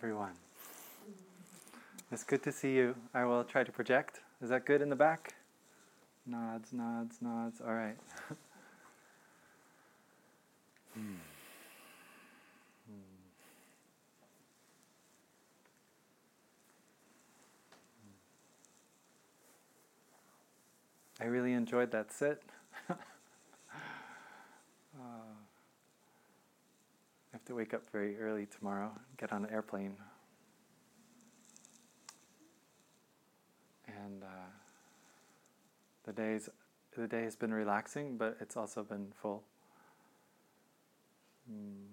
everyone. It's good to see you. I will try to project. Is that good in the back? Nods, nods, nods. All right. hmm. I really enjoyed that sit. uh, I have to wake up very early tomorrow, get on an airplane. And uh, the days, the day has been relaxing, but it's also been full. Mm.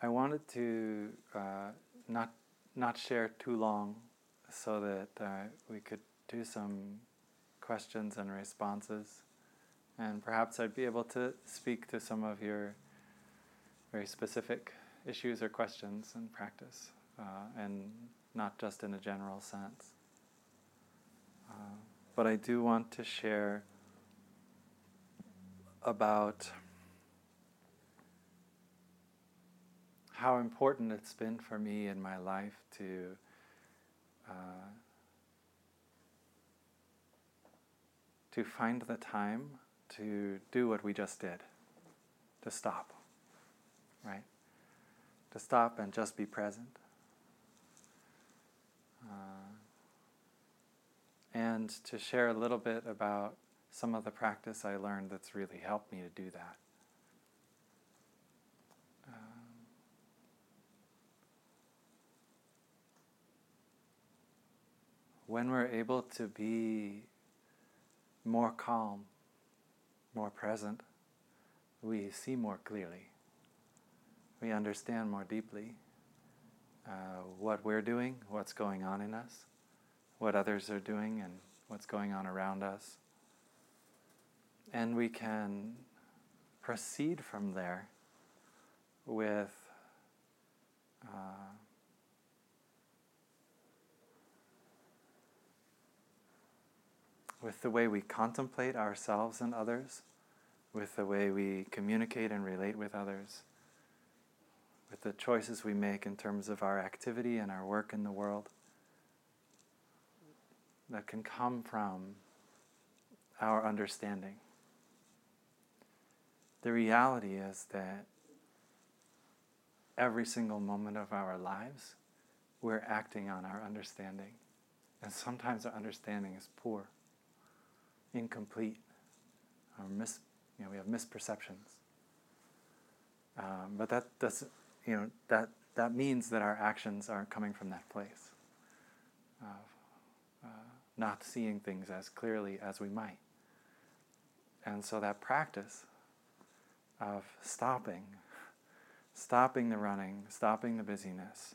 I wanted to uh, not not share too long so that uh, we could do some questions and responses. And perhaps I'd be able to speak to some of your very specific issues or questions in practice, uh, and not just in a general sense. Uh, but I do want to share about how important it's been for me in my life to uh, to find the time to do what we just did, to stop, right? To stop and just be present. Uh, and to share a little bit about some of the practice I learned that's really helped me to do that. when we're able to be more calm, more present, we see more clearly. We understand more deeply uh, what we're doing, what's going on in us, what others are doing, and what's going on around us. And we can proceed from there with uh, with the way we contemplate ourselves and others, with the way we communicate and relate with others, with the choices we make in terms of our activity and our work in the world that can come from our understanding. The reality is that every single moment of our lives, we're acting on our understanding. And sometimes our understanding is poor incomplete, or mis, you know, we have misperceptions. Um, but that does, you know, that that means that our actions aren't coming from that place of uh, not seeing things as clearly as we might. And so that practice of stopping, stopping the running, stopping the busyness,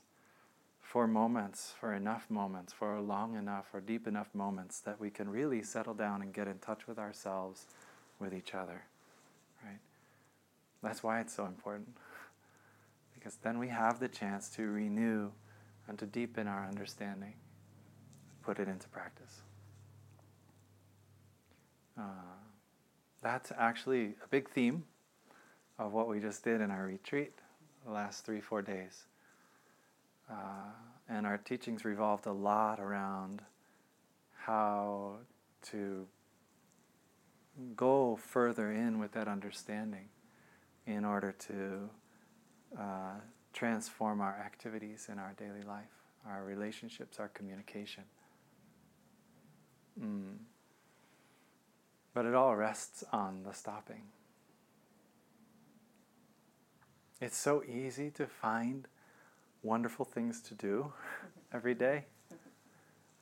for moments, for enough moments, for long enough or deep enough moments that we can really settle down and get in touch with ourselves, with each other. Right? That's why it's so important. Because then we have the chance to renew and to deepen our understanding, put it into practice. Uh, that's actually a big theme of what we just did in our retreat the last three, four days. Uh, and our teachings revolved a lot around how to go further in with that understanding in order to uh, transform our activities in our daily life, our relationships, our communication. Mm. But it all rests on the stopping. It's so easy to find wonderful things to do every day.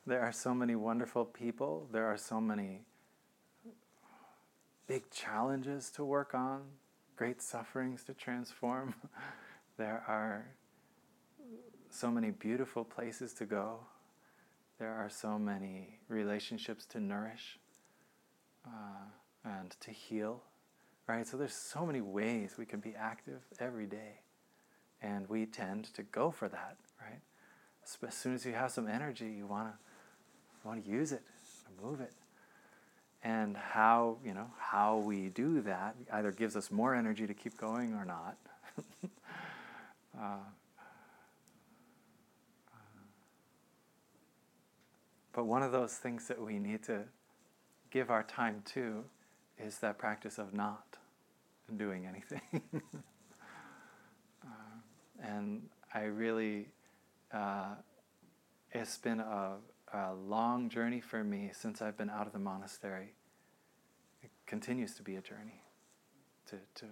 There are so many wonderful people. There are so many big challenges to work on, great sufferings to transform. there are so many beautiful places to go. There are so many relationships to nourish uh, and to heal, right? So there's so many ways we can be active every day. And we tend to go for that, right? As soon as you have some energy, you want to want to use it, move it. And how, you know, how we do that either gives us more energy to keep going or not. Uh, but one of those things that we need to give our time to is that practice of not doing anything. and I really, uh, it's been a, a long journey for me since I've been out of the monastery. It continues to be a journey to, to,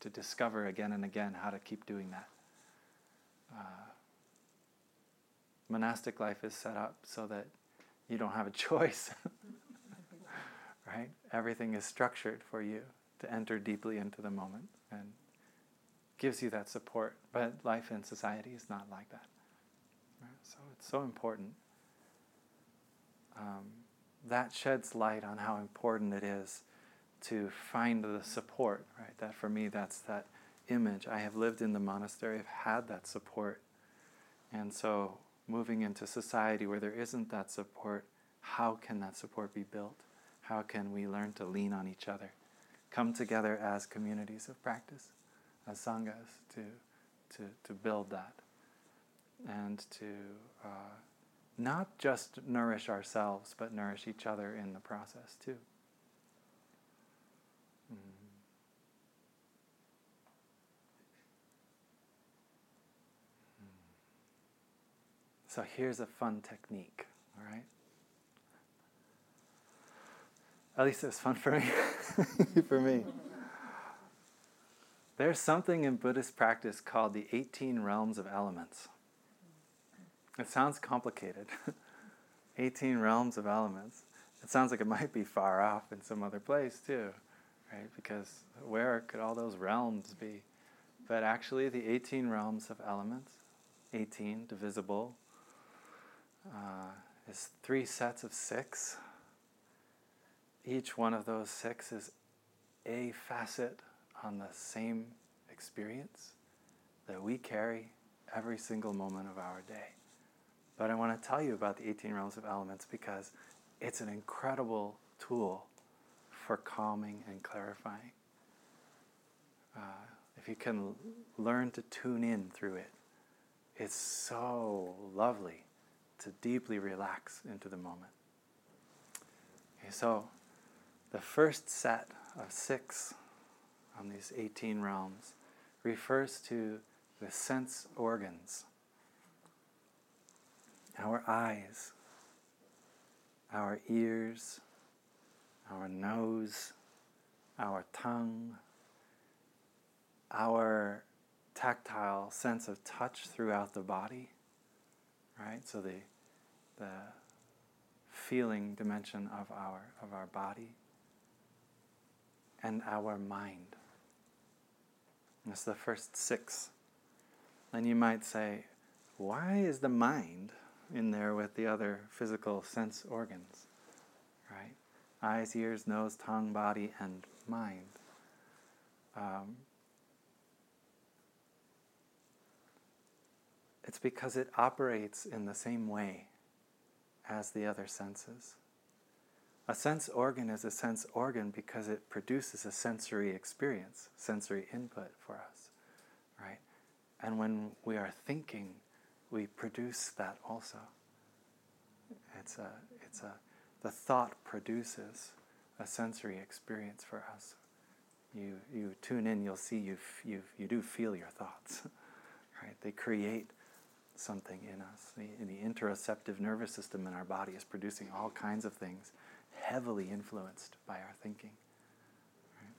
to discover again and again how to keep doing that. Uh, monastic life is set up so that you don't have a choice. right? Everything is structured for you to enter deeply into the moment and gives you that support. But life in society is not like that. So it's so important. Um, that sheds light on how important it is to find the support, right? That for me, that's that image. I have lived in the monastery, I've had that support. And so moving into society where there isn't that support, how can that support be built? How can we learn to lean on each other? Come together as communities of practice, as sanghas, to, to, to build that and to uh, not just nourish ourselves, but nourish each other in the process too. Mm. So here's a fun technique, all right? At least it's fun for me. for me. There's something in Buddhist practice called the 18 realms of elements. It sounds complicated. 18 realms of elements. It sounds like it might be far off in some other place too, right? Because where could all those realms be? But actually, the 18 realms of elements, 18 divisible, uh, is three sets of six each one of those six is a facet on the same experience that we carry every single moment of our day. But I want to tell you about the 18 realms of elements because it's an incredible tool for calming and clarifying. Uh, if you can learn to tune in through it, it's so lovely to deeply relax into the moment. Okay, so the first set of six on these 18 realms refers to the sense organs our eyes, our ears, our nose, our tongue, our tactile sense of touch throughout the body, right? So the, the feeling dimension of our, of our body and our mind. That's the first six. And you might say, why is the mind in there with the other physical sense organs? Right? Eyes, ears, nose, tongue, body, and mind. Um, it's because it operates in the same way as the other senses. A sense organ is a sense organ because it produces a sensory experience, sensory input for us, right? And when we are thinking, we produce that also. It's a, it's a, the thought produces a sensory experience for us. You, you tune in, you'll see you, you, you do feel your thoughts, right? They create something in us. The, the interoceptive nervous system in our body is producing all kinds of things heavily influenced by our thinking. Right?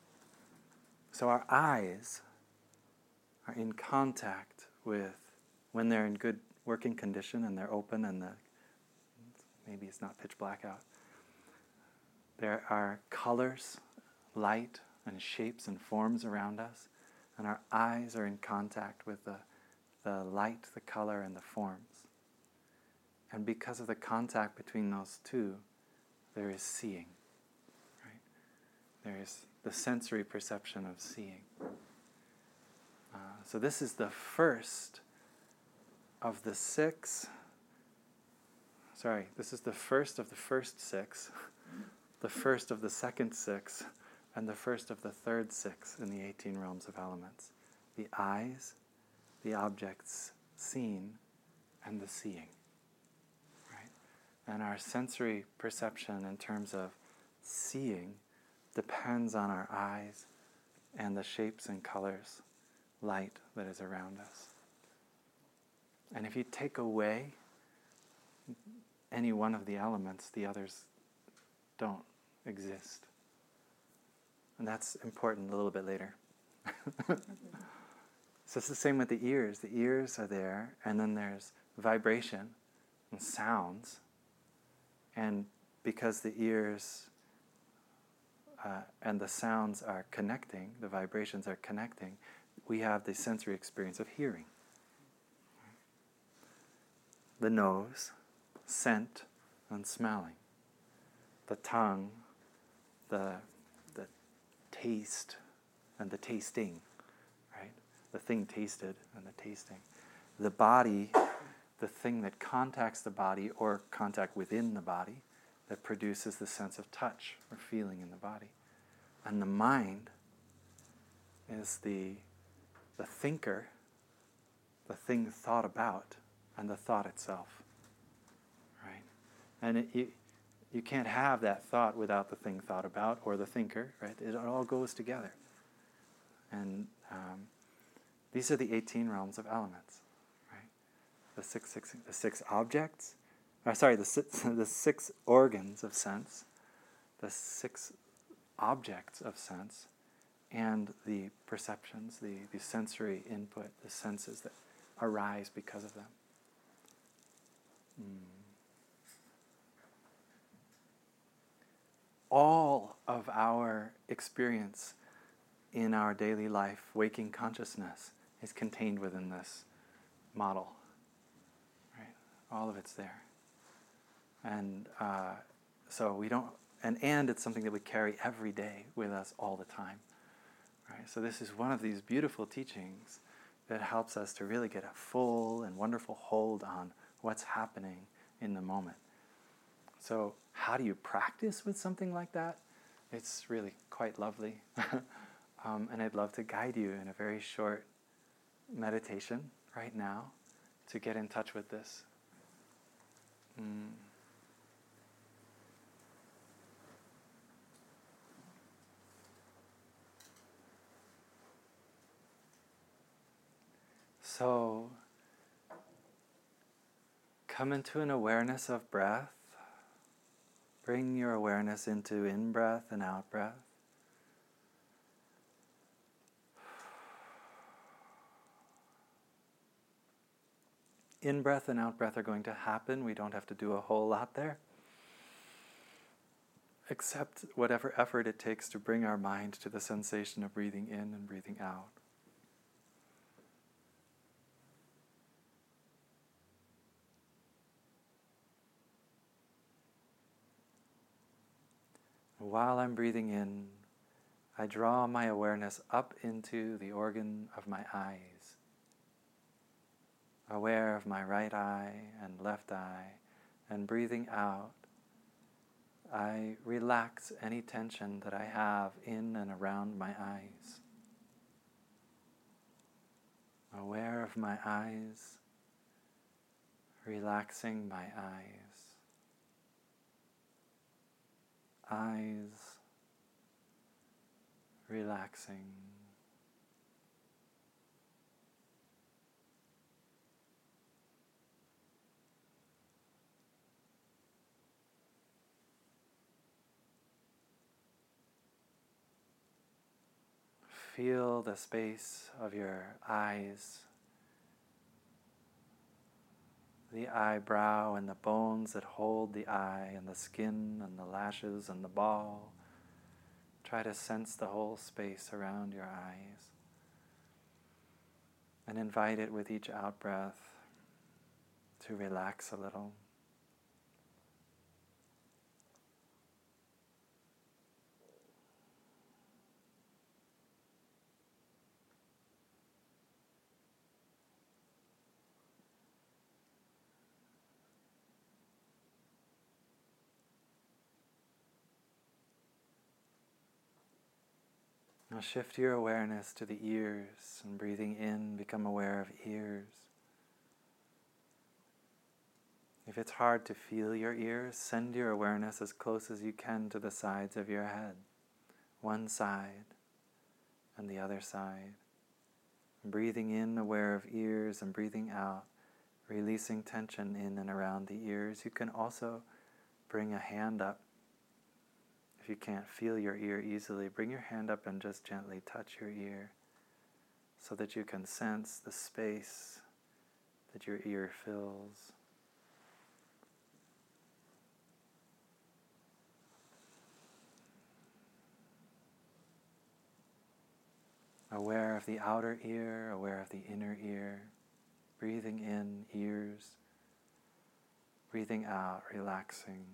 So our eyes are in contact with, when they're in good working condition and they're open and the, maybe it's not pitch black out, there are colors, light, and shapes and forms around us, and our eyes are in contact with the, the light, the color, and the forms. And because of the contact between those two, there is seeing. Right? There is the sensory perception of seeing. Uh, so this is the first of the six. Sorry, this is the first of the first six, the first of the second six, and the first of the third six in the 18 realms of elements. The eyes, the objects seen, and the seeing. And our sensory perception in terms of seeing depends on our eyes and the shapes and colors, light that is around us. And if you take away any one of the elements, the others don't exist. And that's important a little bit later. so it's the same with the ears. The ears are there, and then there's vibration and sounds. And because the ears uh, and the sounds are connecting, the vibrations are connecting, we have the sensory experience of hearing. The nose, scent and smelling. The tongue, the, the taste and the tasting, right? The thing tasted and the tasting. The body, the thing that contacts the body or contact within the body that produces the sense of touch or feeling in the body. And the mind is the, the thinker, the thing thought about, and the thought itself. Right? And it, you, you can't have that thought without the thing thought about or the thinker, right? It all goes together. And um, these are the 18 realms of elements? The six, six, the six objects, or sorry, the six, the six organs of sense, the six objects of sense, and the perceptions, the, the sensory input, the senses that arise because of them. Mm. All of our experience in our daily life, waking consciousness, is contained within this model. All of it's there. And uh, so we don't, and, and it's something that we carry every day with us all the time. Right? So this is one of these beautiful teachings that helps us to really get a full and wonderful hold on what's happening in the moment. So, how do you practice with something like that? It's really quite lovely. um, and I'd love to guide you in a very short meditation right now to get in touch with this. Mm. So, come into an awareness of breath. Bring your awareness into in breath and out breath. In breath and out breath are going to happen. We don't have to do a whole lot there. Accept whatever effort it takes to bring our mind to the sensation of breathing in and breathing out. While I'm breathing in, I draw my awareness up into the organ of my eyes, aware of my right eye and left eye, and breathing out, I relax any tension that I have in and around my eyes. Aware of my eyes, relaxing my eyes eyes relaxing. Feel the space of your eyes the eyebrow and the bones that hold the eye, and the skin and the lashes and the ball. Try to sense the whole space around your eyes. And invite it with each out breath to relax a little. Shift your awareness to the ears and breathing in, become aware of ears. If it's hard to feel your ears, send your awareness as close as you can to the sides of your head, one side and the other side. And Breathing in, aware of ears, and breathing out, releasing tension in and around the ears. You can also bring a hand up you can't feel your ear easily, bring your hand up and just gently touch your ear so that you can sense the space that your ear fills. Aware of the outer ear, aware of the inner ear, breathing in ears, breathing out, relaxing.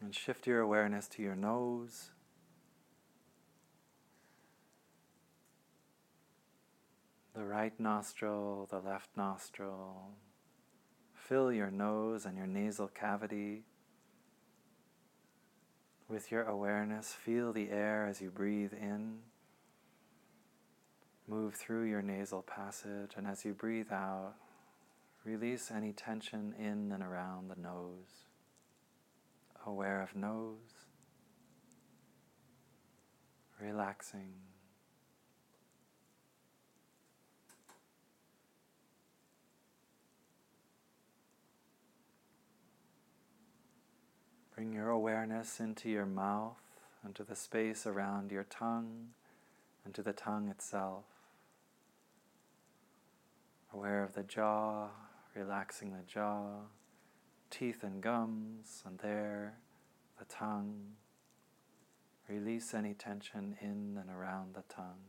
And shift your awareness to your nose. The right nostril, the left nostril. Fill your nose and your nasal cavity. With your awareness, feel the air as you breathe in. Move through your nasal passage, and as you breathe out, release any tension in and around the nose aware of nose, relaxing. Bring your awareness into your mouth, into the space around your tongue, and to the tongue itself. Aware of the jaw, relaxing the jaw teeth and gums, and there the tongue. Release any tension in and around the tongue.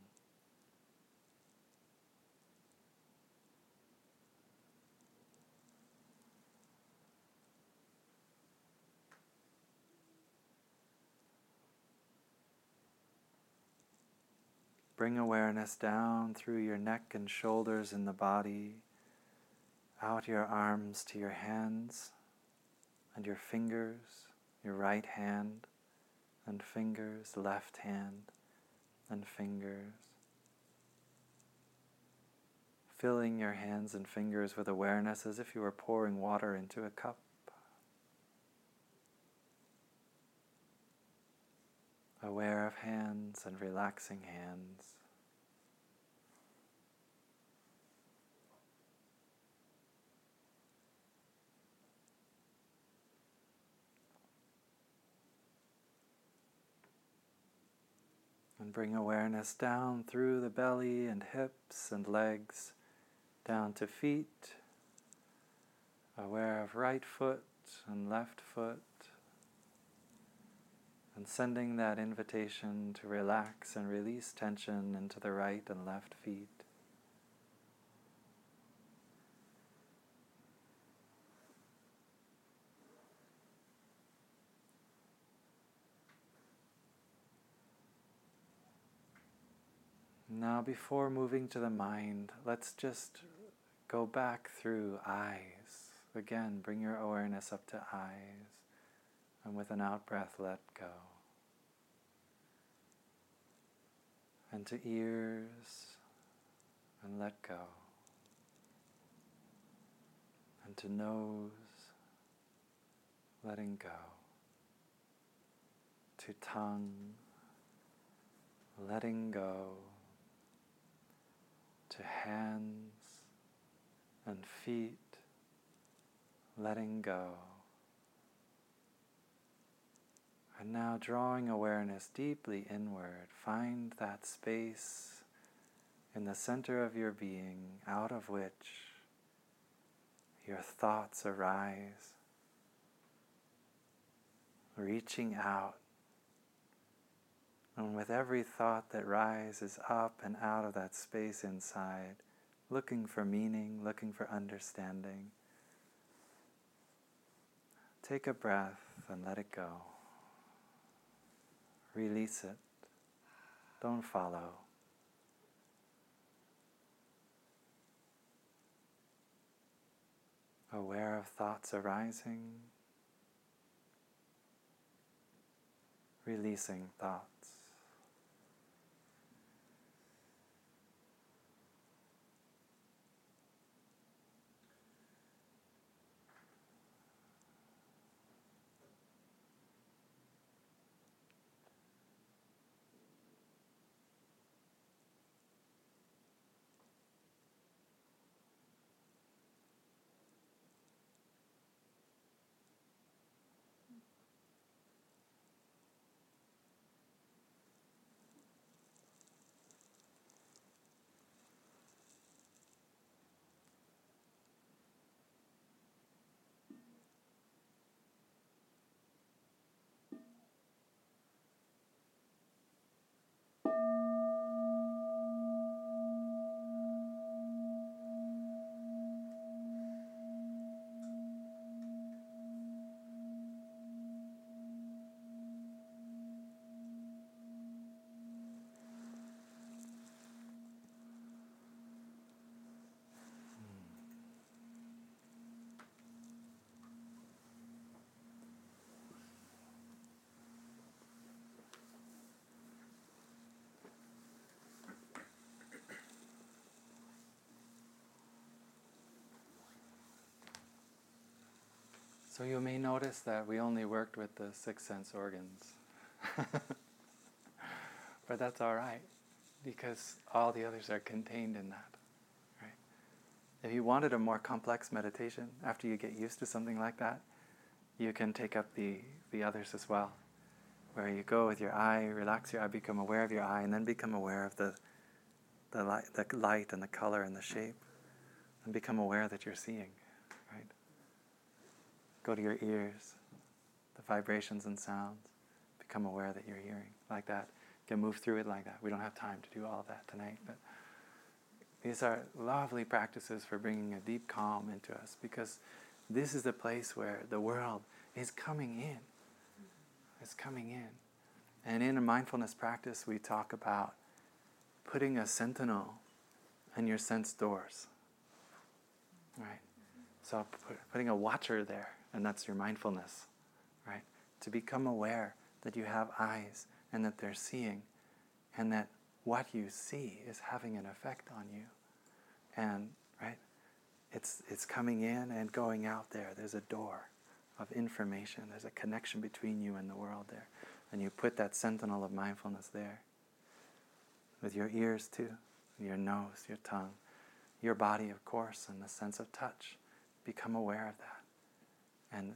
Bring awareness down through your neck and shoulders in the body, out your arms to your hands and your fingers, your right hand and fingers, left hand and fingers. Filling your hands and fingers with awareness as if you were pouring water into a cup. Aware of hands and relaxing hands. Bring awareness down through the belly and hips and legs, down to feet, aware of right foot and left foot, and sending that invitation to relax and release tension into the right and left feet. Now, before moving to the mind, let's just go back through eyes. Again, bring your awareness up to eyes, and with an out breath, let go. And to ears, and let go. And to nose, letting go. To tongue, letting go to hands and feet, letting go. And now drawing awareness deeply inward, find that space in the center of your being out of which your thoughts arise, reaching out and with every thought that rises up and out of that space inside, looking for meaning, looking for understanding, take a breath and let it go. Release it. Don't follow. Aware of thoughts arising, releasing thoughts. So you may notice that we only worked with the six sense organs. but that's all right, because all the others are contained in that. Right? If you wanted a more complex meditation, after you get used to something like that, you can take up the, the others as well. Where you go with your eye, relax your eye, become aware of your eye, and then become aware of the, the, light, the light and the color and the shape, and become aware that you're seeing. Go to your ears, the vibrations and sounds. Become aware that you're hearing like that. Can move through it like that. We don't have time to do all of that tonight, but these are lovely practices for bringing a deep calm into us because this is the place where the world is coming in. It's coming in. And in a mindfulness practice, we talk about putting a sentinel on your sense doors. Right? So putting a watcher there and that's your mindfulness, right? To become aware that you have eyes and that they're seeing, and that what you see is having an effect on you. And, right? It's, it's coming in and going out there. There's a door of information, there's a connection between you and the world there. And you put that sentinel of mindfulness there. With your ears, too, your nose, your tongue, your body, of course, and the sense of touch. Become aware of that and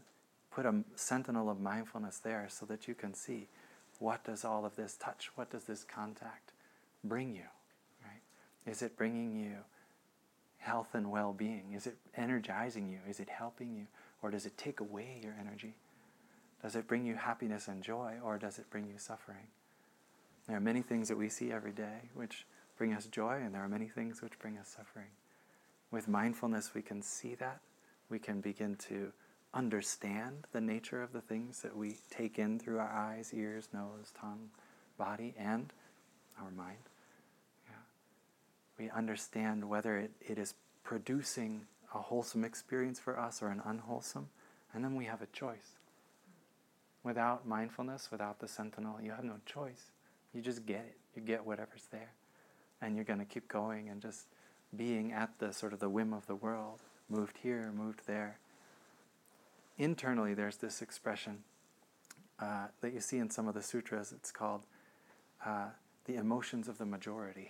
put a sentinel of mindfulness there so that you can see what does all of this touch, what does this contact bring you, right? Is it bringing you health and well-being? Is it energizing you? Is it helping you? Or does it take away your energy? Does it bring you happiness and joy, or does it bring you suffering? There are many things that we see every day which bring us joy, and there are many things which bring us suffering. With mindfulness, we can see that. We can begin to understand the nature of the things that we take in through our eyes, ears, nose, tongue, body, and our mind. Yeah. We understand whether it, it is producing a wholesome experience for us or an unwholesome, and then we have a choice. Without mindfulness, without the sentinel, you have no choice. You just get it. You get whatever's there. And you're going to keep going and just being at the sort of the whim of the world, moved here, moved there internally, there's this expression uh, that you see in some of the sutras. It's called uh, the emotions of the majority.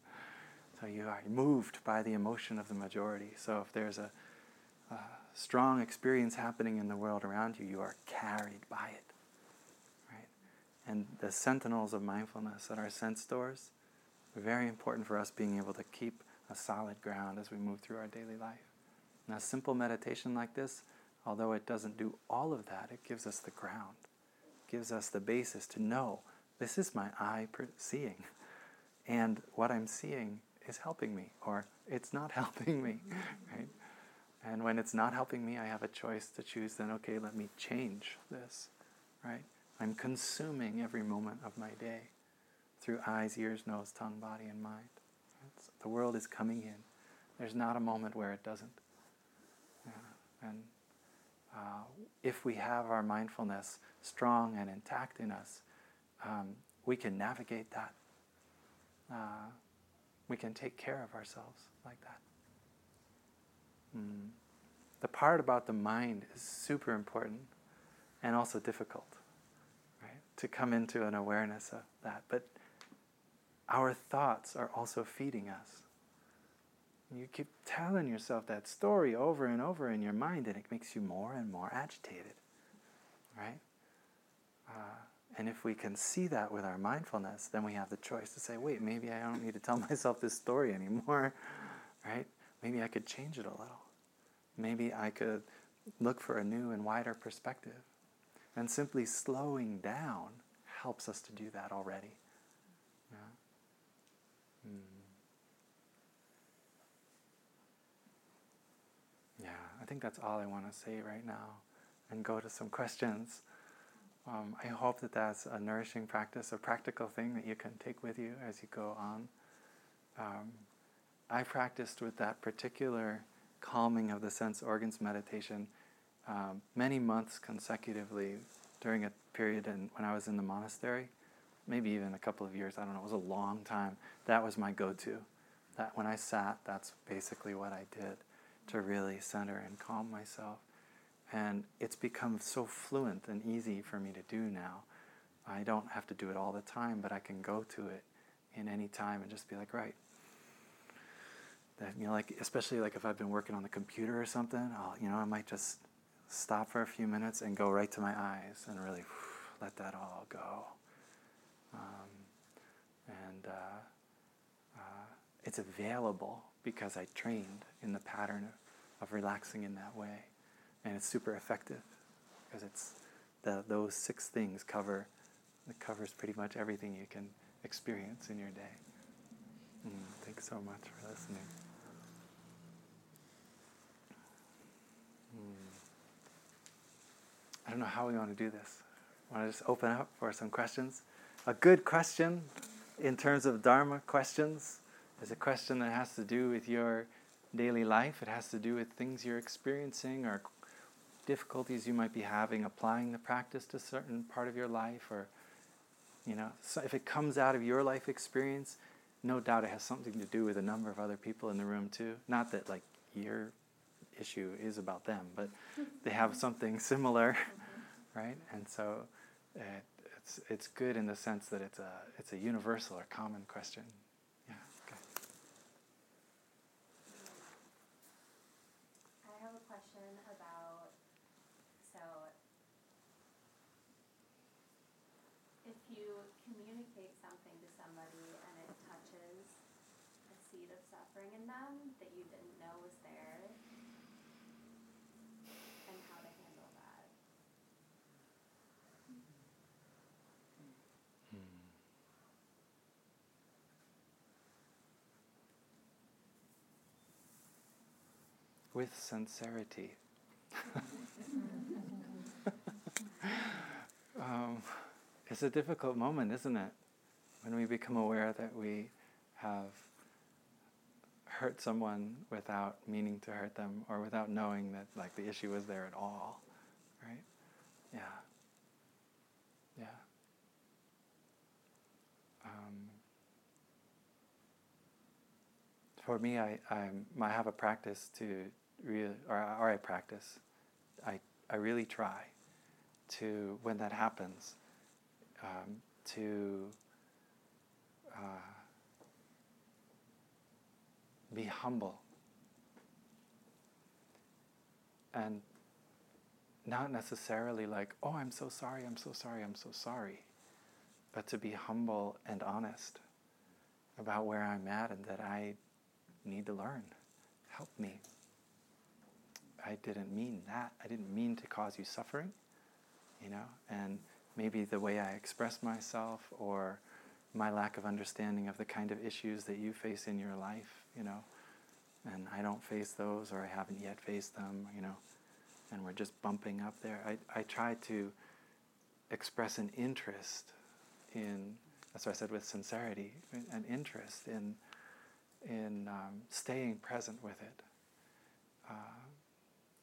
so you are moved by the emotion of the majority. So if there's a, a strong experience happening in the world around you, you are carried by it. Right? And the sentinels of mindfulness at our sense doors are very important for us being able to keep a solid ground as we move through our daily life. Now, simple meditation like this although it doesn't do all of that, it gives us the ground, gives us the basis to know this is my eye seeing, and what I'm seeing is helping me, or it's not helping me, right? And when it's not helping me, I have a choice to choose then, okay, let me change this, right? I'm consuming every moment of my day through eyes, ears, nose, tongue, body, and mind. It's, the world is coming in. There's not a moment where it doesn't. Yeah. And uh, if we have our mindfulness strong and intact in us, um, we can navigate that. Uh, we can take care of ourselves like that. Mm. The part about the mind is super important and also difficult, right? To come into an awareness of that. But our thoughts are also feeding us. You keep telling yourself that story over and over in your mind, and it makes you more and more agitated, right? Uh, and if we can see that with our mindfulness, then we have the choice to say, wait, maybe I don't need to tell myself this story anymore, right? Maybe I could change it a little. Maybe I could look for a new and wider perspective. And simply slowing down helps us to do that already. Yeah. Mm. Yeah, I think that's all I want to say right now and go to some questions. Um, I hope that that's a nourishing practice, a practical thing that you can take with you as you go on. Um, I practiced with that particular calming of the sense organs meditation um, many months consecutively during a period in, when I was in the monastery, maybe even a couple of years. I don't know. It was a long time. That was my go-to. That when I sat, that's basically what I did to really center and calm myself. And it's become so fluent and easy for me to do now. I don't have to do it all the time, but I can go to it in any time and just be like, right. That you know, like especially like if I've been working on the computer or something, I'll you know I might just stop for a few minutes and go right to my eyes and really whew, let that all go. Um, and uh, uh, it's available because I trained in the pattern of, of relaxing in that way and it's super effective because it's the, those six things cover it covers pretty much everything you can experience in your day. Mm, thanks so much for listening. Mm. I don't know how we want to do this. Want to just open up for some questions? A good question in terms of Dharma questions is a question that has to do with your daily life. It has to do with things you're experiencing or difficulties you might be having applying the practice to a certain part of your life or you know so if it comes out of your life experience no doubt it has something to do with a number of other people in the room too not that like your issue is about them but they have something similar mm-hmm. right and so it, it's it's good in the sense that it's a it's a universal or common question with sincerity. um, it's a difficult moment, isn't it? When we become aware that we have hurt someone without meaning to hurt them or without knowing that like the issue was there at all. Right? Yeah. Yeah. Um, for me, I, I, I have a practice to really, or, or I practice, I, I really try to, when that happens, um, to uh, be humble and not necessarily like, oh, I'm so sorry, I'm so sorry, I'm so sorry, but to be humble and honest about where I'm at and that I need to learn. Help me. I didn't mean that. I didn't mean to cause you suffering, you know, and maybe the way I express myself or my lack of understanding of the kind of issues that you face in your life, you know, and I don't face those or I haven't yet faced them, you know, and we're just bumping up there. I, I try to express an interest in, that's what I said with sincerity, an interest in, in um, staying present with it. Uh,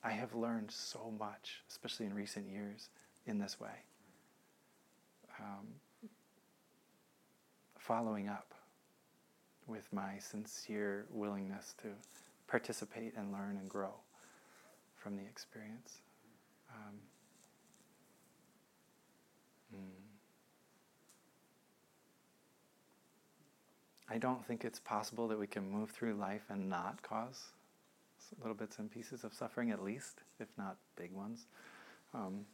I have learned so much, especially in recent years, in this way. Um, following up with my sincere willingness to participate and learn and grow from the experience. Um, mm. I don't think it's possible that we can move through life and not cause little bits and pieces of suffering, at least, if not big ones. Um,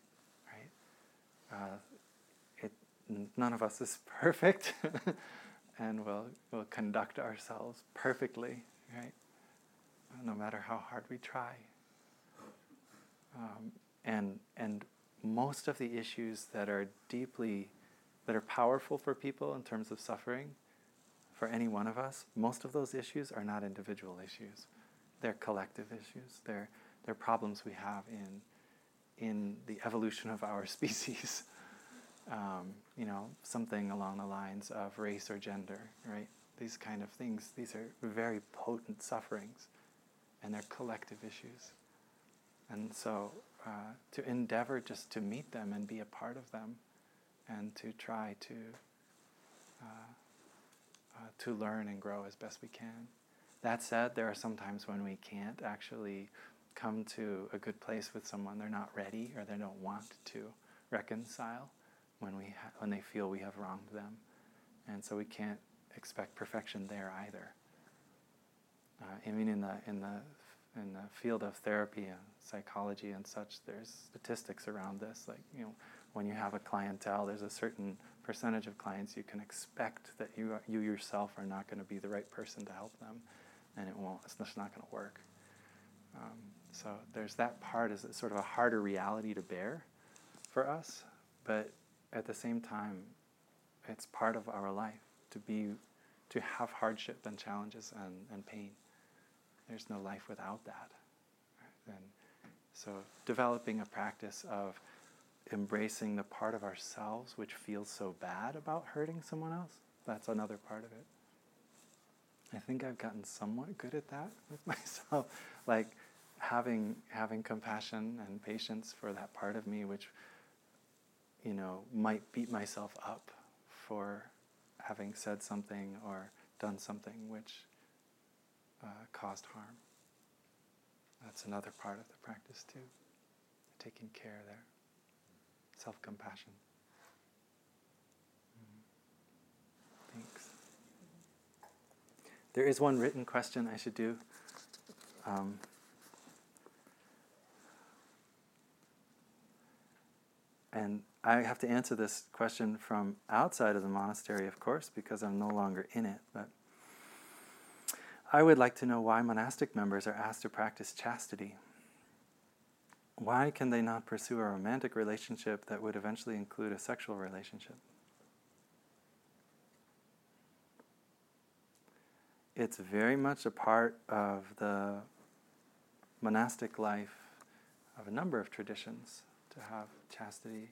right? Uh, it, none of us is perfect, and we'll, we'll conduct ourselves perfectly, right? No matter how hard we try. Um, and, and most of the issues that are deeply, that are powerful for people in terms of suffering, for any one of us, most of those issues are not individual issues. They're collective issues. They're, they're problems we have in, in the evolution of our species. Um, you know, something along the lines of race or gender, right? These kind of things, these are very potent sufferings, and they're collective issues. And so, uh, to endeavor just to meet them and be a part of them, and to try to uh, uh, to learn and grow as best we can. That said, there are some times when we can't actually come to a good place with someone. They're not ready or they don't want to reconcile when, we ha- when they feel we have wronged them. And so we can't expect perfection there either. Uh, I mean, in the, in, the, in the field of therapy and psychology and such, there's statistics around this. Like, you know, when you have a clientele, there's a certain percentage of clients you can expect that you, you yourself are not going to be the right person to help them, and it won't. It's just not going to work. Um, so there's that part is sort of a harder reality to bear for us, but at the same time, it's part of our life to be to have hardship and challenges and, and pain. There's no life without that. And so developing a practice of embracing the part of ourselves which feels so bad about hurting someone else. That's another part of it. I think I've gotten somewhat good at that with myself, like having having compassion and patience for that part of me which you know might beat myself up for having said something or done something which uh, caused harm. That's another part of the practice too, taking care there self compassion. Mm-hmm. Thanks. There is one written question I should do. Um, and I have to answer this question from outside of the monastery, of course, because I'm no longer in it. But I would like to know why monastic members are asked to practice chastity. Why can they not pursue a romantic relationship that would eventually include a sexual relationship? It's very much a part of the monastic life of a number of traditions to have chastity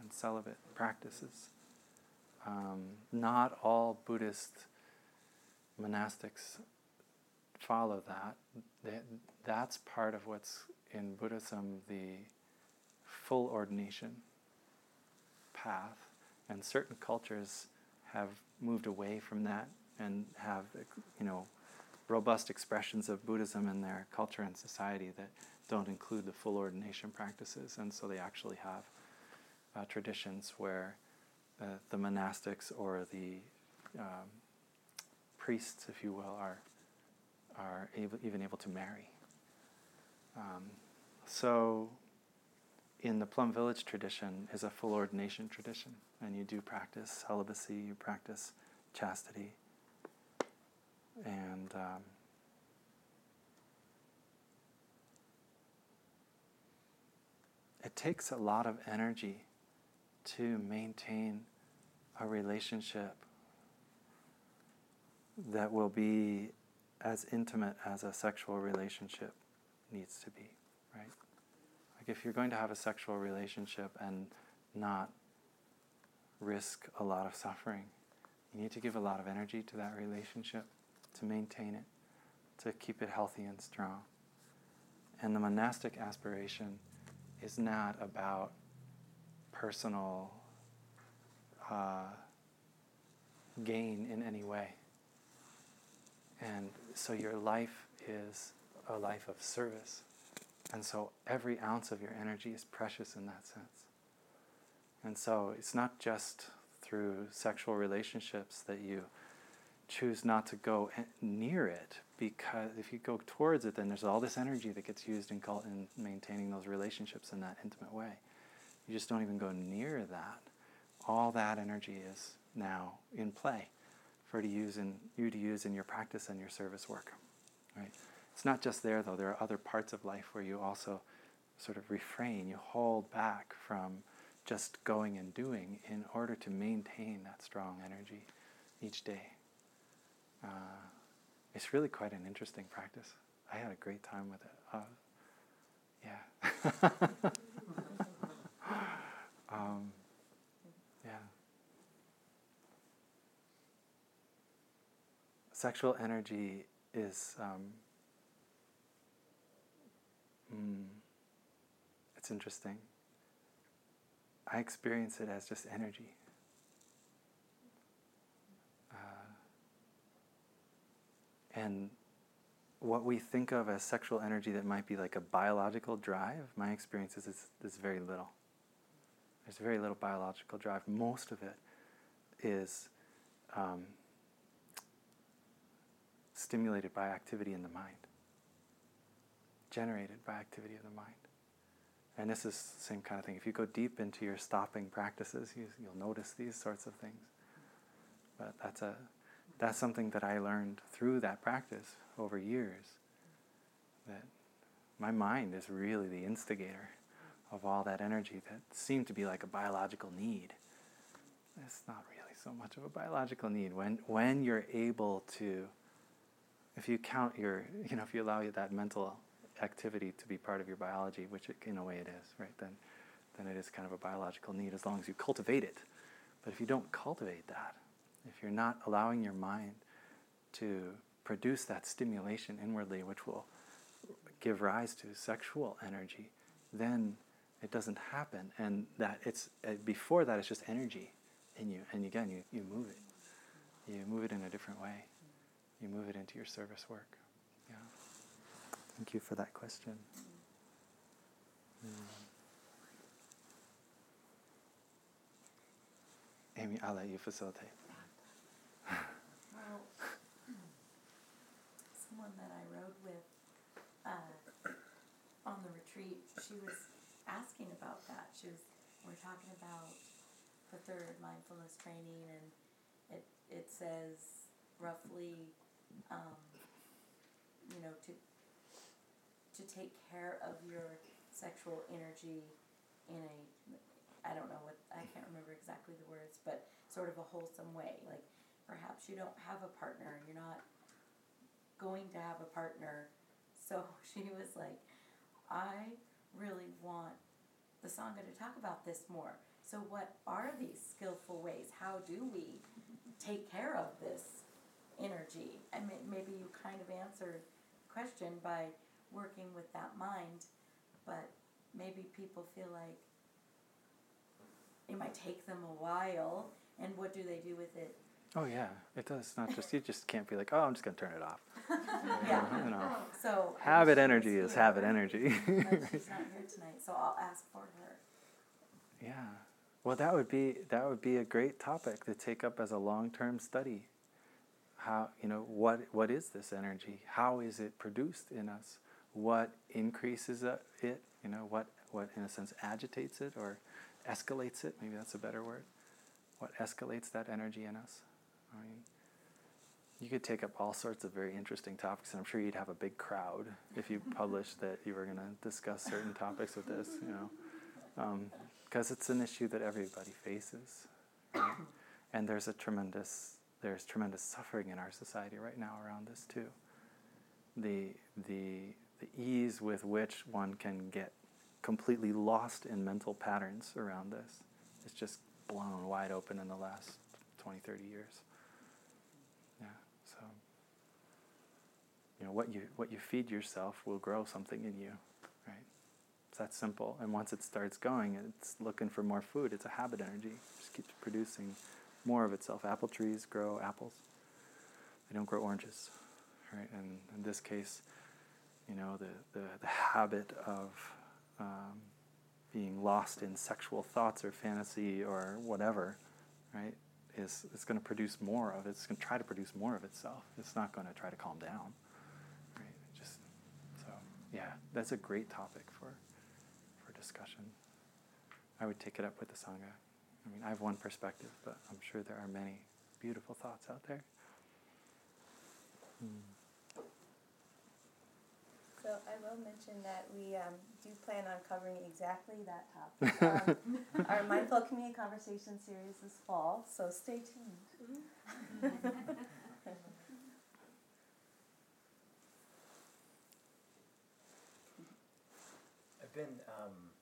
and celibate practices. Um, not all Buddhist monastics follow that. That's part of what's in Buddhism the full ordination path, and certain cultures have moved away from that and have, you know, robust expressions of Buddhism in their culture and society that don't include the full ordination practices, and so they actually have uh, traditions where uh, the monastics or the um, priests, if you will, are are able, even able to marry. Um, so, in the Plum Village tradition is a full ordination tradition, and you do practice celibacy, you practice chastity, and um, it takes a lot of energy to maintain a relationship that will be as intimate as a sexual relationship needs to be. Right? Like if you're going to have a sexual relationship and not risk a lot of suffering, you need to give a lot of energy to that relationship to maintain it, to keep it healthy and strong. And the monastic aspiration is not about personal uh, gain in any way. And so your life is a life of service. And so every ounce of your energy is precious in that sense. And so it's not just through sexual relationships that you choose not to go near it because if you go towards it then there's all this energy that gets used in, cult- in maintaining those relationships in that intimate way. You just don't even go near that. All that energy is now in play for to use in you to use in your practice and your service work right? It's not just there though. There are other parts of life where you also sort of refrain you hold back from just going and doing in order to maintain that strong energy each day. Uh, it's really quite an interesting practice. I had a great time with it. Uh, yeah. um, yeah. Sexual energy is. Um, mm, it's interesting. I experience it as just energy. And what we think of as sexual energy that might be like a biological drive, my experience is there's very little. There's very little biological drive. Most of it is um, stimulated by activity in the mind, generated by activity of the mind. And this is the same kind of thing. If you go deep into your stopping practices, you, will notice these sorts of things. But that's, a, that's something that I learned through that practice over years. That my mind is really the instigator of all that energy that seemed to be like a biological need. It's not really so much of a biological need. When, when you're able to, if you count your, you know, if you allow that mental activity to be part of your biology, which it, in a way it is, right? Then, then it is kind of a biological need as long as you cultivate it. But if you don't cultivate that, if you're not allowing your mind to produce that stimulation inwardly, which will give rise to sexual energy, then it doesn't happen. And that it's uh, before that, it's just energy in you. And again, you, you move it. You move it in a different way. You move it into your service work. Yeah. Thank you for that question. Mm. Amy, I'll let you facilitate. That I rode with uh, on the retreat, she was asking about that. She was, we are talking about the third mindfulness training, and it it says roughly, um, you know, to to take care of your sexual energy in a I don't know what I can't remember exactly the words, but sort of a wholesome way. Like perhaps you don't have a partner, you're not going to have a partner. So she was like, I really want the Sangha to talk about this more. So what are these skillful ways? How do we take care of this energy? And maybe you kind of answered the question by working with that mind, but maybe people feel like it might take them a while, and what do they do with it? Oh yeah, it does. Not just you just can't be like, oh, I'm just gonna turn it off. yeah. You know, oh, so habit energy is habit energy. she's not here tonight, so I'll ask for her. Yeah. Well, that would be that would be a great topic to take up as a long-term study. How you know what what is this energy? How is it produced in us? what increases it, you know, what, what in a sense agitates it or escalates it, maybe that's a better word. What escalates that energy in us? I mean, you could take up all sorts of very interesting topics, and I'm sure you'd have a big crowd if you published that you were going to discuss certain topics with this, you know, because um, it's an issue that everybody faces, right? and there's a tremendous there's tremendous suffering in our society right now around this too. The the the ease with which one can get completely lost in mental patterns around this is just blown wide open in the last 20, 30 years. Yeah, so you know what you what you feed yourself will grow something in you. right? It's that simple. And once it starts going, it's looking for more food. It's a habit energy. It just keeps producing more of itself. Apple trees grow apples. They don't grow oranges, right? And in this case, you know, the, the, the habit of um, being lost in sexual thoughts or fantasy or whatever, right, is it's going to produce more of it. It's going to try to produce more of itself. It's not going to try to calm down, right? Just so yeah, that's a great topic for for discussion. I would take it up with the sangha. I mean, I have one perspective, but I'm sure there are many beautiful thoughts out there. Hmm. So I will mention that we um, do plan on covering exactly that topic. Um, our Mindful Community Conversation series this fall, so stay tuned. I've been um,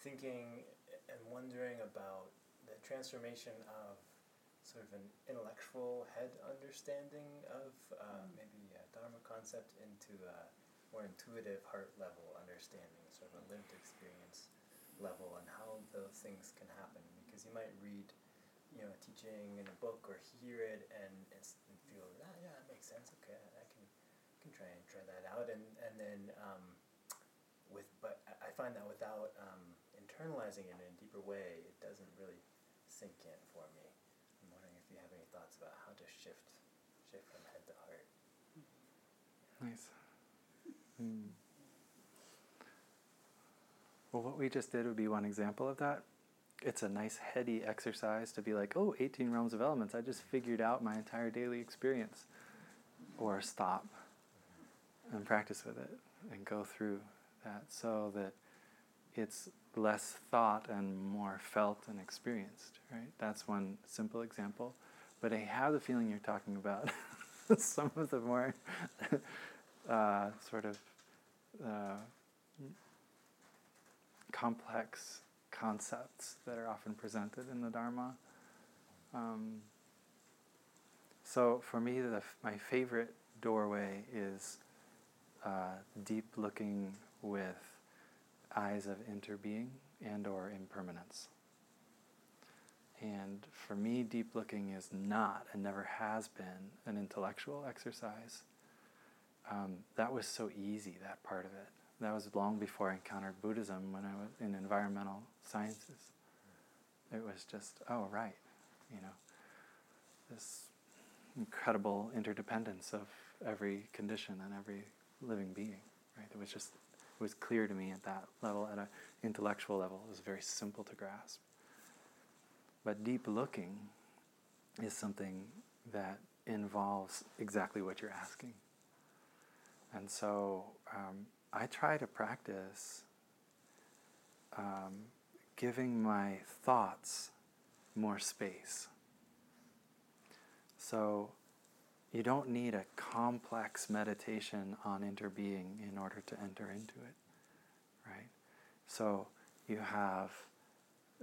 thinking and wondering about the transformation of sort of an intellectual head understanding of uh, Mm. maybe a Dharma concept into a more intuitive heart level understanding, sort of a lived experience level, and how those things can happen. Because you might read, you know, a teaching in a book or hear it and, and feel, ah, yeah, that makes sense. Okay, I can can try and try that out, and and then. Um, with but I- I find that without um, internalizing it in a deeper way, it doesn't really sink in for me. I'm wondering if you have any thoughts about how to shift shift from head to heart. Nice. Hmm. Well, what we just did would be one example of that. It's a nice heady exercise to be like, oh, 18 realms of elements. I just figured out my entire daily experience. Or stop and practice with it and go through that so that it's less thought and more felt and experienced, right? That's one simple example. But I have the feeling you're talking about some of the more uh, sort of uh, complex concepts that are often presented in the Dharma. Um, so for me, the, my favorite doorway is uh, deep looking with eyes of interbeing and or impermanence. And for me, deep looking is not and never has been an intellectual exercise. Um, that was so easy, that part of it. That was long before I encountered Buddhism when I was in environmental sciences. It was just, oh, right, you know, this incredible interdependence of every condition and every living being, right? It was just, was clear to me at that level, at an intellectual level. It was very simple to grasp. But deep looking is something that involves exactly what you're asking. And so um, I try to practice um, giving my thoughts more space. So you don't need a complex meditation on interbeing in order to enter into it, right? So you have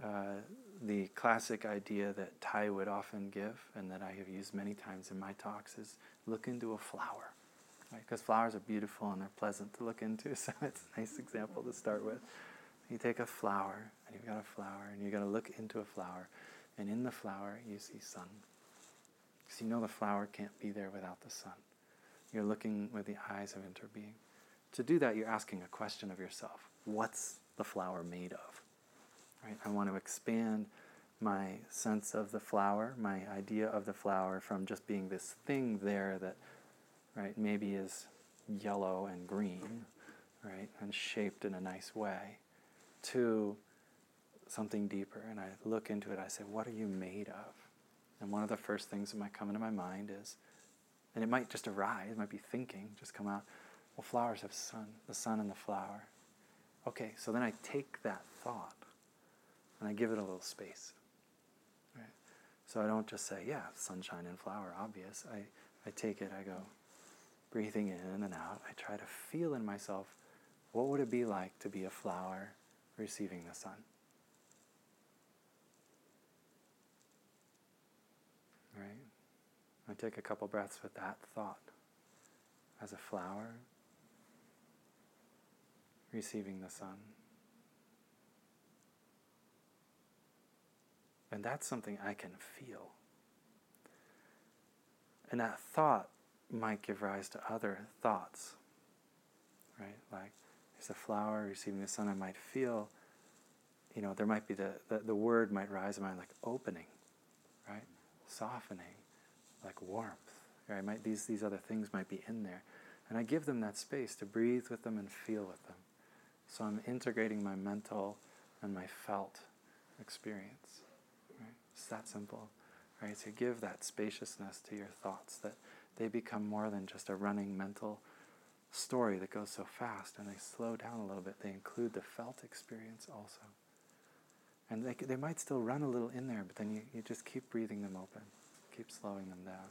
uh, the classic idea that Thay would often give, and that I have used many times in my talks, is look into a flower, right? Because flowers are beautiful and they're pleasant to look into, so it's a nice example to start with. You take a flower, and you've got a flower, and you're going to look into a flower, and in the flower you see sun. Because you know the flower can't be there without the sun. You're looking with the eyes of interbeing. To do that, you're asking a question of yourself What's the flower made of? Right? I want to expand my sense of the flower, my idea of the flower, from just being this thing there that, right, maybe is yellow and green, right, and shaped in a nice way, to something deeper. And I look into it, I say, What are you made of? And one of the first things that might come into my mind is, and it might just arise, it might be thinking, just come out, well, flowers have sun, the sun and the flower. Okay, so then I take that thought and I give it a little space. Right? So I don't just say, yeah, sunshine and flower, obvious. I, I take it, I go breathing in and out. I try to feel in myself what would it be like to be a flower receiving the sun? I take a couple breaths with that thought as a flower receiving the sun. And that's something I can feel. And that thought might give rise to other thoughts, right? Like, as a flower receiving the sun, I might feel, you know, there might be the, the, the word might rise in my mind like opening, right? Softening like warmth, right? Might, these, these other things might be in there. And I give them that space to breathe with them and feel with them. So I'm integrating my mental and my felt experience. Right? It's that simple. Right? To give that spaciousness to your thoughts, that they become more than just a running mental story that goes so fast and they slow down a little bit. They include the felt experience also. And they, they might still run a little in there, but then you, you just keep breathing them open, keep slowing them down.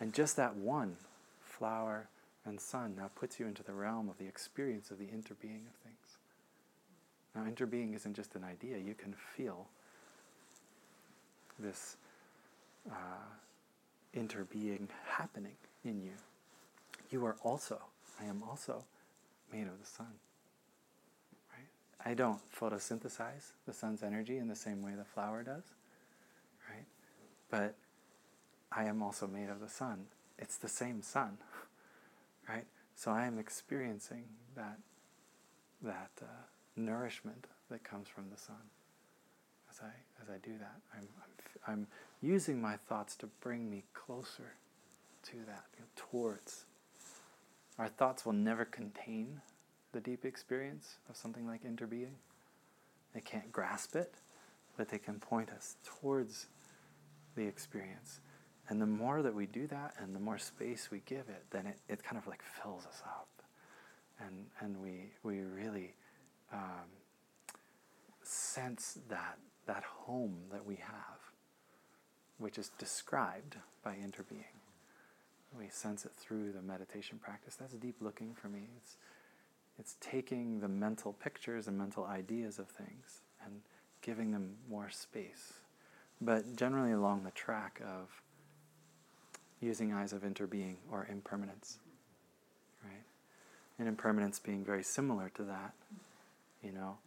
And just that one flower and sun now puts you into the realm of the experience of the interbeing of things. Now, interbeing isn't just an idea, you can feel this uh, interbeing happening in you. You are also, I am also made of the sun. Right? I don't photosynthesize the sun's energy in the same way the flower does, right? But I am also made of the sun. It's the same sun, right? So I am experiencing that that uh, nourishment that comes from the sun as I as I do that. I'm I'm, I'm using my thoughts to bring me closer to that, you know, towards. Our thoughts will never contain the deep experience of something like interbeing. They can't grasp it, but they can point us towards the experience. And the more that we do that and the more space we give it, then it, it kind of like fills us up. And, and we, we really um, sense that, that home that we have, which is described by interbeing. We sense it through the meditation practice. That's deep looking for me. It's, it's taking the mental pictures and mental ideas of things and giving them more space. But generally along the track of using eyes of interbeing or impermanence, right? And impermanence being very similar to that, you know,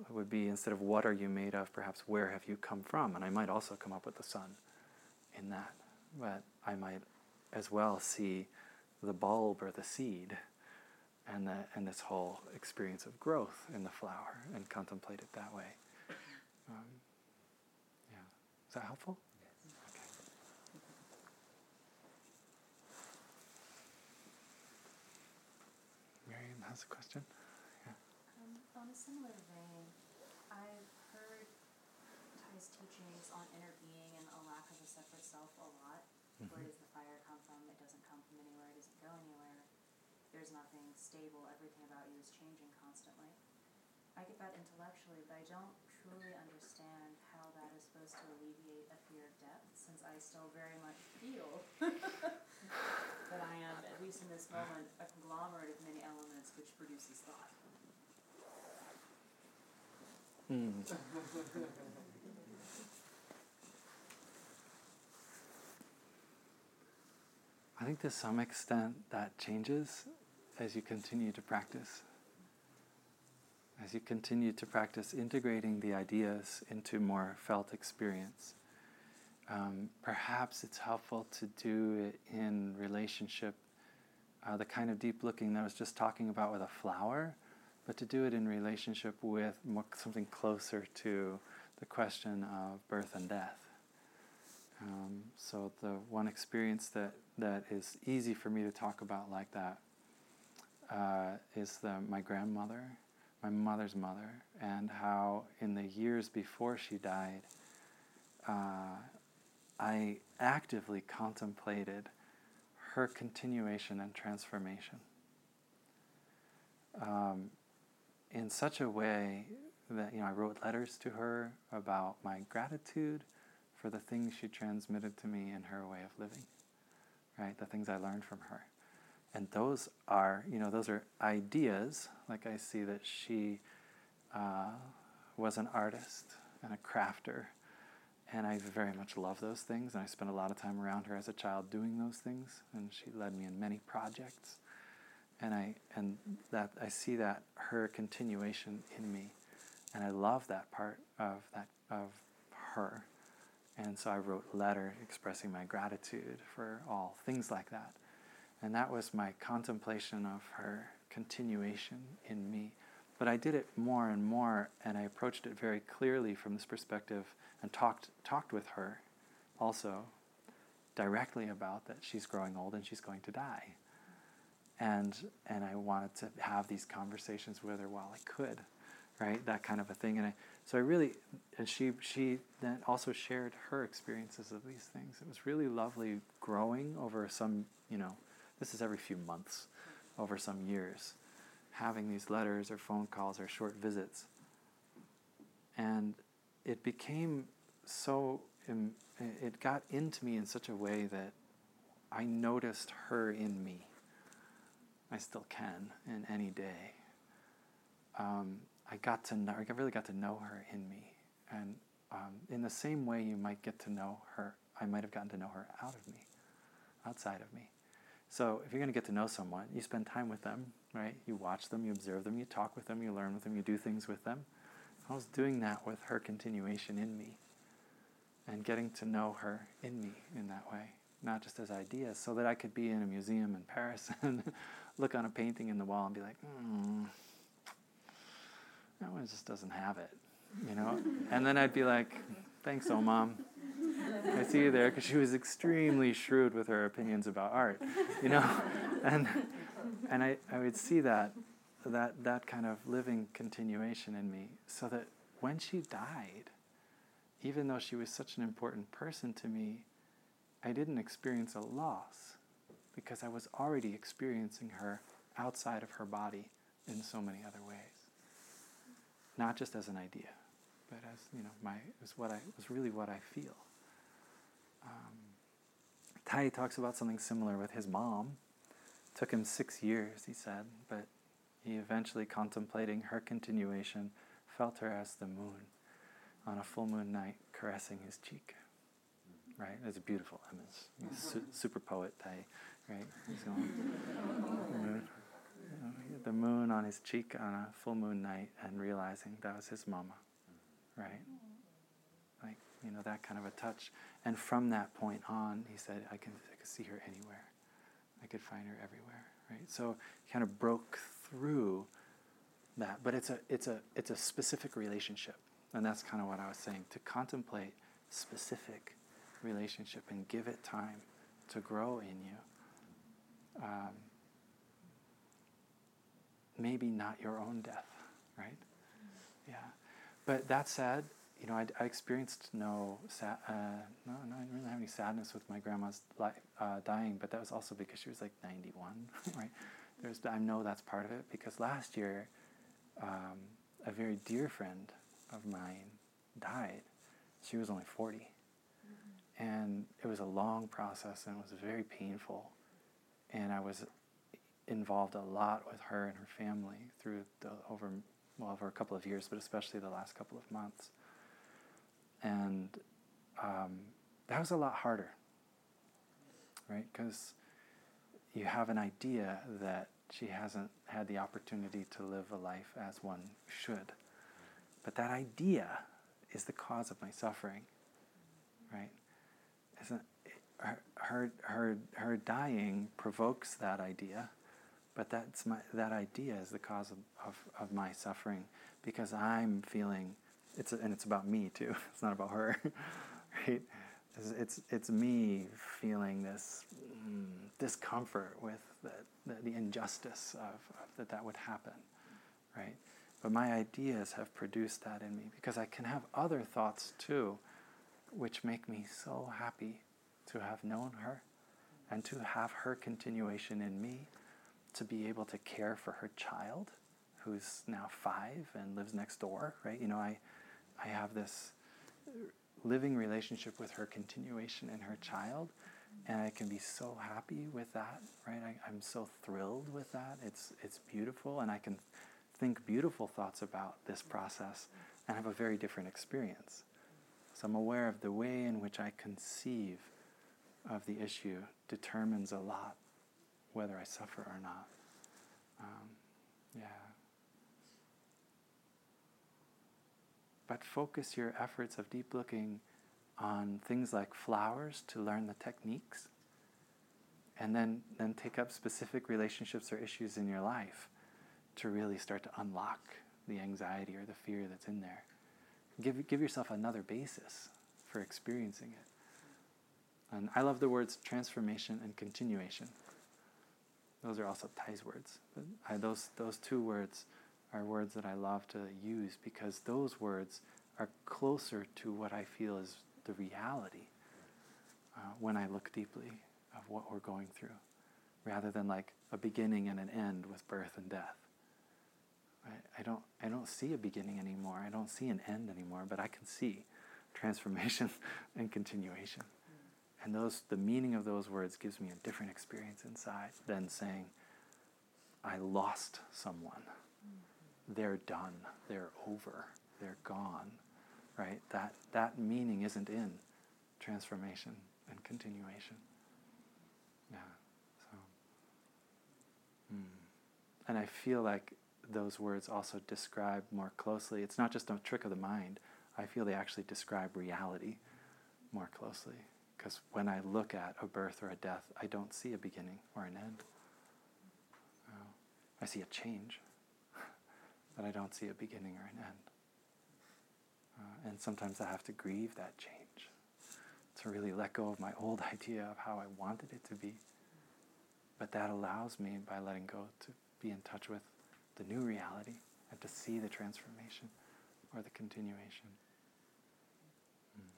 it would be instead of what are you made of, perhaps where have you come from? And I might also come up with the sun in that, but I might as well see the bulb or the seed and, the, and this whole experience of growth in the flower and contemplate it that way. Um, yeah. Is that helpful? Okay. Miriam has a question. Um, on a similar vein, I've heard Thay's teachings on interbeing and a lack of a separate self a lot. Mhm. Where does the fire come from? It doesn't come from anywhere, it doesn't go anywhere. There's nothing stable, everything about you is changing constantly. I get that intellectually, but I don't truly understand how that is supposed to alleviate a fear of death, since I still very much feel least in this moment, a conglomerate of many elements which produces thought. Mm. I think to some extent that changes as you continue to practice. As you continue to practice integrating the ideas into more felt experience. Um, perhaps it's helpful to do it in relationship, uh, the kind of deep looking that I was just talking about with a flower, but to do it in relationship with more, something closer to the question of birth and death. Um, so the one experience that, that is easy for me to talk about like that uh, is the, my grandmother, my mother's mother, and how in the years before she died, uh, I actively contemplated her continuation and transformation. Um, in such a way that you know I wrote letters to her about my gratitude for the things she transmitted to me in her way of living, right? The things I learned from her, and those are you know those are ideas. Like I see that she uh, was an artist and a crafter, and I very much love those things. And I spent a lot of time around her as a child doing those things, and she led me in many projects and I and that I see that her continuation in me, and I love that part of that of her. And so I wrote a letter expressing my gratitude for all things like that. And that was my contemplation of her continuation in me. But I did it more and more, and I approached it very clearly from this perspective and talked, talked with her also directly about that she's growing old and she's going to die. And, and I wanted to have these conversations with her while I could, right? That kind of a thing. And I, so I really, and she, she then also shared her experiences of these things. It was really lovely growing over some, you know, this is every few months, over some years, having these letters or phone calls or short visits. And it became so, it got into me in such a way that I noticed her in me. I still can in any day. Um, I got to know, I really got to know her in me. And um, in the same way you might get to know her, I might have gotten to know her out of me, outside of me. So if you're going to get to know someone, you spend time with them, right? You watch them, you observe them, you talk with them, you learn with them, you do things with them. I was doing that with her continuation in me and getting to know her in me in that way, not just as ideas, so that I could be in a museum in Paris and look on a painting in the wall and be like, hmm, that one just doesn't have it, you know? and then I'd be like, thanks, oh mom. I see you there because she was extremely shrewd with her opinions about art, you know, and and I, I would see that that that kind of living continuation in me, so that when she died, even though she was such an important person to me, I didn't experience a loss because I was already experiencing her outside of her body in so many other ways. Not just as an idea, but as you know, my was what I was really what I feel. Um, Thay talks about something similar with his mom. Took him six years, he said, but he eventually, contemplating her continuation, felt her as the moon on a full moon night caressing his cheek. Right? It's a beautiful image. Su- super poet, Thay, right? He's going, the, moon, the moon on his cheek on a full moon night and realizing that was his mama, right? Like, you know, that kind of a touch. And from that point on, he said, I can, I could see her anywhere. Could find her everywhere, right? So kind of broke through that. But it's a, it's a, it's a specific relationship. And that's kind of what I was saying. To contemplate specific relationship and give it time to grow in you. Um, maybe not your own death, right? Yeah. But that said, you know, I, I experienced no, sa- uh, no, no, I didn't really have any sadness with my grandma's li- uh, dying, but that was also because she was like 91, right? There's, I know that's part of it because last year, um, a very dear friend of mine died. She was only 40. Mm-hmm. And it was a long process and it was very painful. And I was involved a lot with her and her family through the over well over a couple of years, but especially the last couple of months. And um, that was a lot harder, right? Because you have an idea that she hasn't had the opportunity to live a life as one should. But that idea is the cause of my suffering, right? Isn't her, her, her, her dying provokes that idea, but that's my, that idea is the cause of, of, of my suffering because I'm feeling, it's, and it's about me too, it's not about her, right? It's, it's, it's me feeling this mm, discomfort with the, the, the injustice of, of that that would happen, right? But my ideas have produced that in me because I can have other thoughts too, which make me so happy to have known her and to have her continuation in me, to be able to care for her child who's now five and lives next door, right? You know, I, I have this living relationship with her continuation and her child and I can be so happy with that, right? I, am so thrilled with that. It's it's beautiful, and I can think beautiful thoughts about this process and have a very different experience. So I'm aware of the way in which I conceive of the issue determines a lot whether I suffer or not. Um, yeah. But focus your efforts of deep looking on things like flowers to learn the techniques and then then take up specific relationships or issues in your life to really start to unlock the anxiety or the fear that's in there. Give give yourself another basis for experiencing it. And i love the words transformation and continuation. Those are also Thay's words. But I, those those two words are words that i love to use because those words are closer to what i feel is the reality uh, when I look deeply of what we're going through, rather than like a beginning and an end with birth and death. I, I, don't, I don't see a beginning anymore. I don't see an end anymore, but I can see transformation and continuation. And those, the meaning of those words gives me a different experience inside than saying, I lost someone. They're done. They're over. They're gone right? That, that meaning isn't in transformation and continuation. Yeah, so. Mm. And I feel like those words also describe more closely, it's not just a trick of the mind, I feel they actually describe reality more closely. Because when I look at a birth or a death, I don't see a beginning or an end. Uh, I see a change, but I don't see a beginning or an end. Uh, and sometimes I have to grieve that change to really let go of my old idea of how I wanted it to be. But that allows me, by letting go, to be in touch with the new reality and to see the transformation or the continuation. Mm.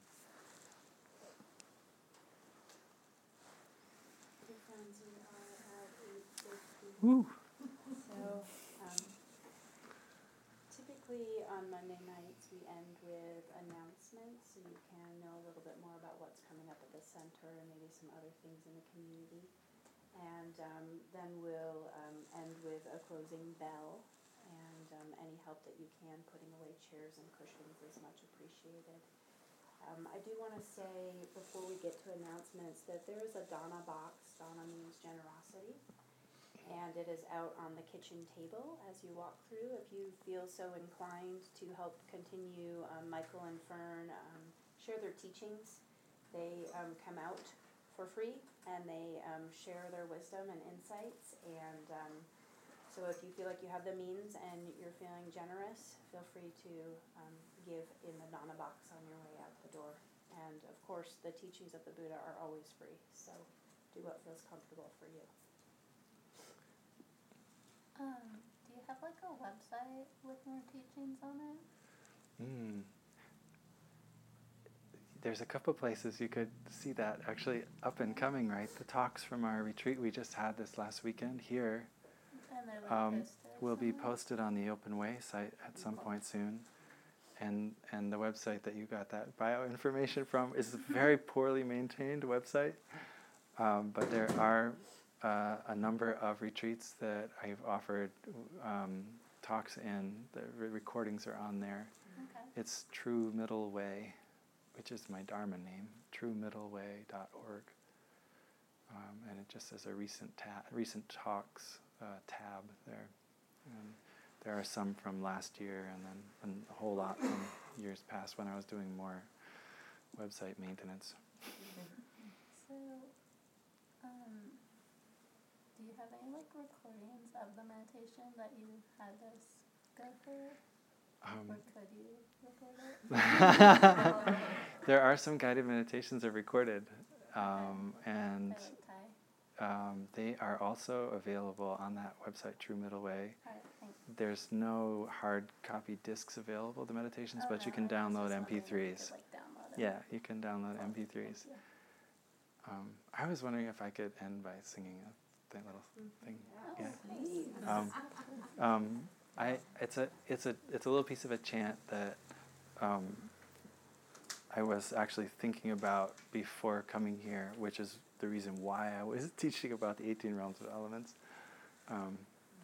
Woo! So, um, typically on Monday nights we end with announcements so you can know a little bit more about what's coming up at the center and maybe some other things in the community. And um, then we'll um, end with a closing bell and um, any help that you can putting away chairs and cushions is much appreciated. Um, I do want to say before we get to announcements that there is a Dana box. Dana means generosity and it is out on the kitchen table as you walk through. If you feel so inclined to help continue, um, Michael and Fern um, share their teachings. They um, come out for free and they um, share their wisdom and insights. And um, so if you feel like you have the means and you're feeling generous, feel free to um, give in the Dana box on your way out the door. And of course, the teachings of the Buddha are always free, so do what feels comfortable for you. Um, do you have like a website with more teachings on it? Mm. There's a couple places you could see that actually up and coming, right? The talks from our retreat we just had this last weekend here um, will be posted on the Open Way site at some point soon. And, and the website that you got that bio information from is a very poorly maintained website. Um, but there are uh, a number of retreats that I've offered um, talks in. The re- recordings are on there. Okay. It's True Middle Way, which is my Dharma name, truemiddleway.org. Um, and it just says a recent ta- recent talks uh, tab there. And there are some from last year, and then and a whole lot from years past when I was doing more website maintenance. So, have any like recordings of the meditation that you had us go through? Um, or could you record it? there are some guided meditations that are recorded, um, and um, they are also available on that website, True Middle Way. There's no hard copy discs available, the meditations, oh, but no, you can download MP3s. Could, like, download yeah, you can download MP3s. Um, I was wondering if I could end by singing a th- little thing. Oh, yeah. Um, um, I, it's a it's a it's a little piece of a chant that um, I was actually thinking about before coming here, which is the reason why I was teaching about the 18 realms of elements. Um,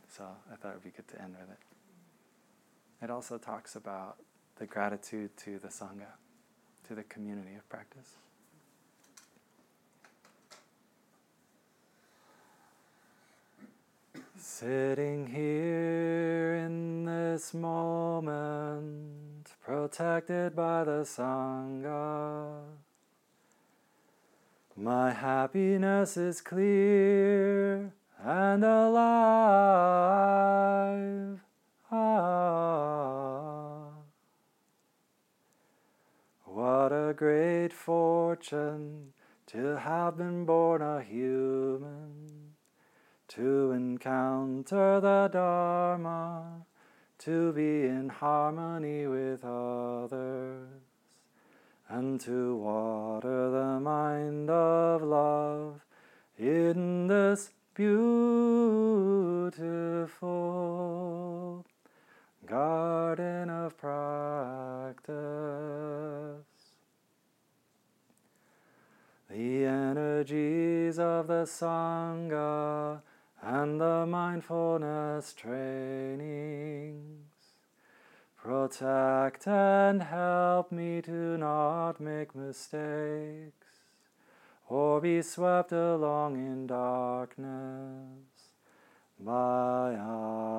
so I thought it would be good to end with it. It also talks about the gratitude to the Sangha, to the community of practice. Sitting here in this moment, protected by the Sangha. My happiness is clear and alive. Ah. What a great fortune to have been born a human, to encounter the Dharma, to be in harmony with others, and to water the mind of love in this beautiful garden of practice. The energies of the Sangha and the mindfulness trainings protect and help me to not make mistakes or be swept along in darkness by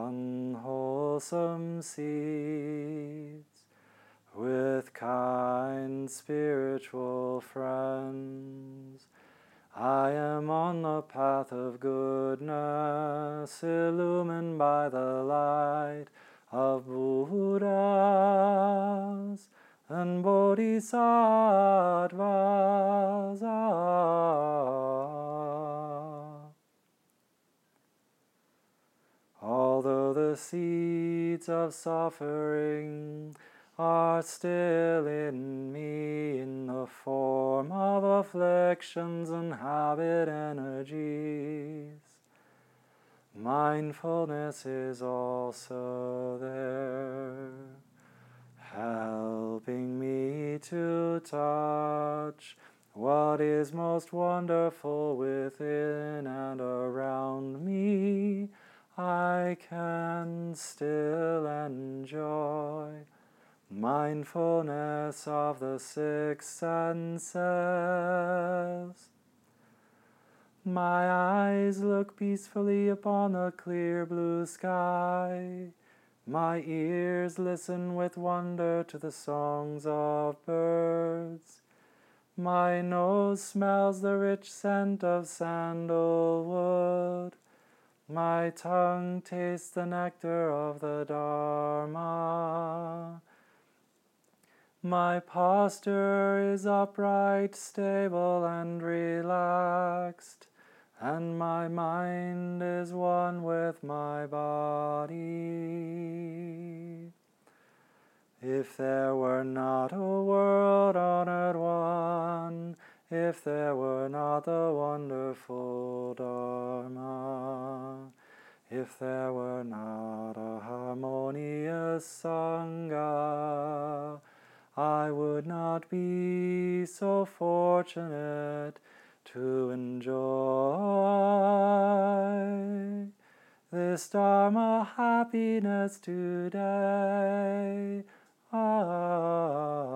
unwholesome seeds with kind spiritual friends. I am on the path of goodness, illumined by the light of Buddhas and Bodhisattvas. Although the seeds of suffering are still in me in the form of afflictions and habit energies. Mindfulness is also there, helping me to touch what is most wonderful within and around me. I can still enjoy mindfulness of the six senses. My eyes look peacefully upon the clear blue sky. My ears listen with wonder to the songs of birds. My nose smells the rich scent of sandalwood. My tongue tastes the nectar of the Dharma. My posture is upright, stable, and relaxed, and my mind is one with my body. If there were not a world honored one, if there were not the wonderful Dharma, if there were not a harmonious Sangha, I would not be so fortunate to enjoy this Dharma happiness today. Ah.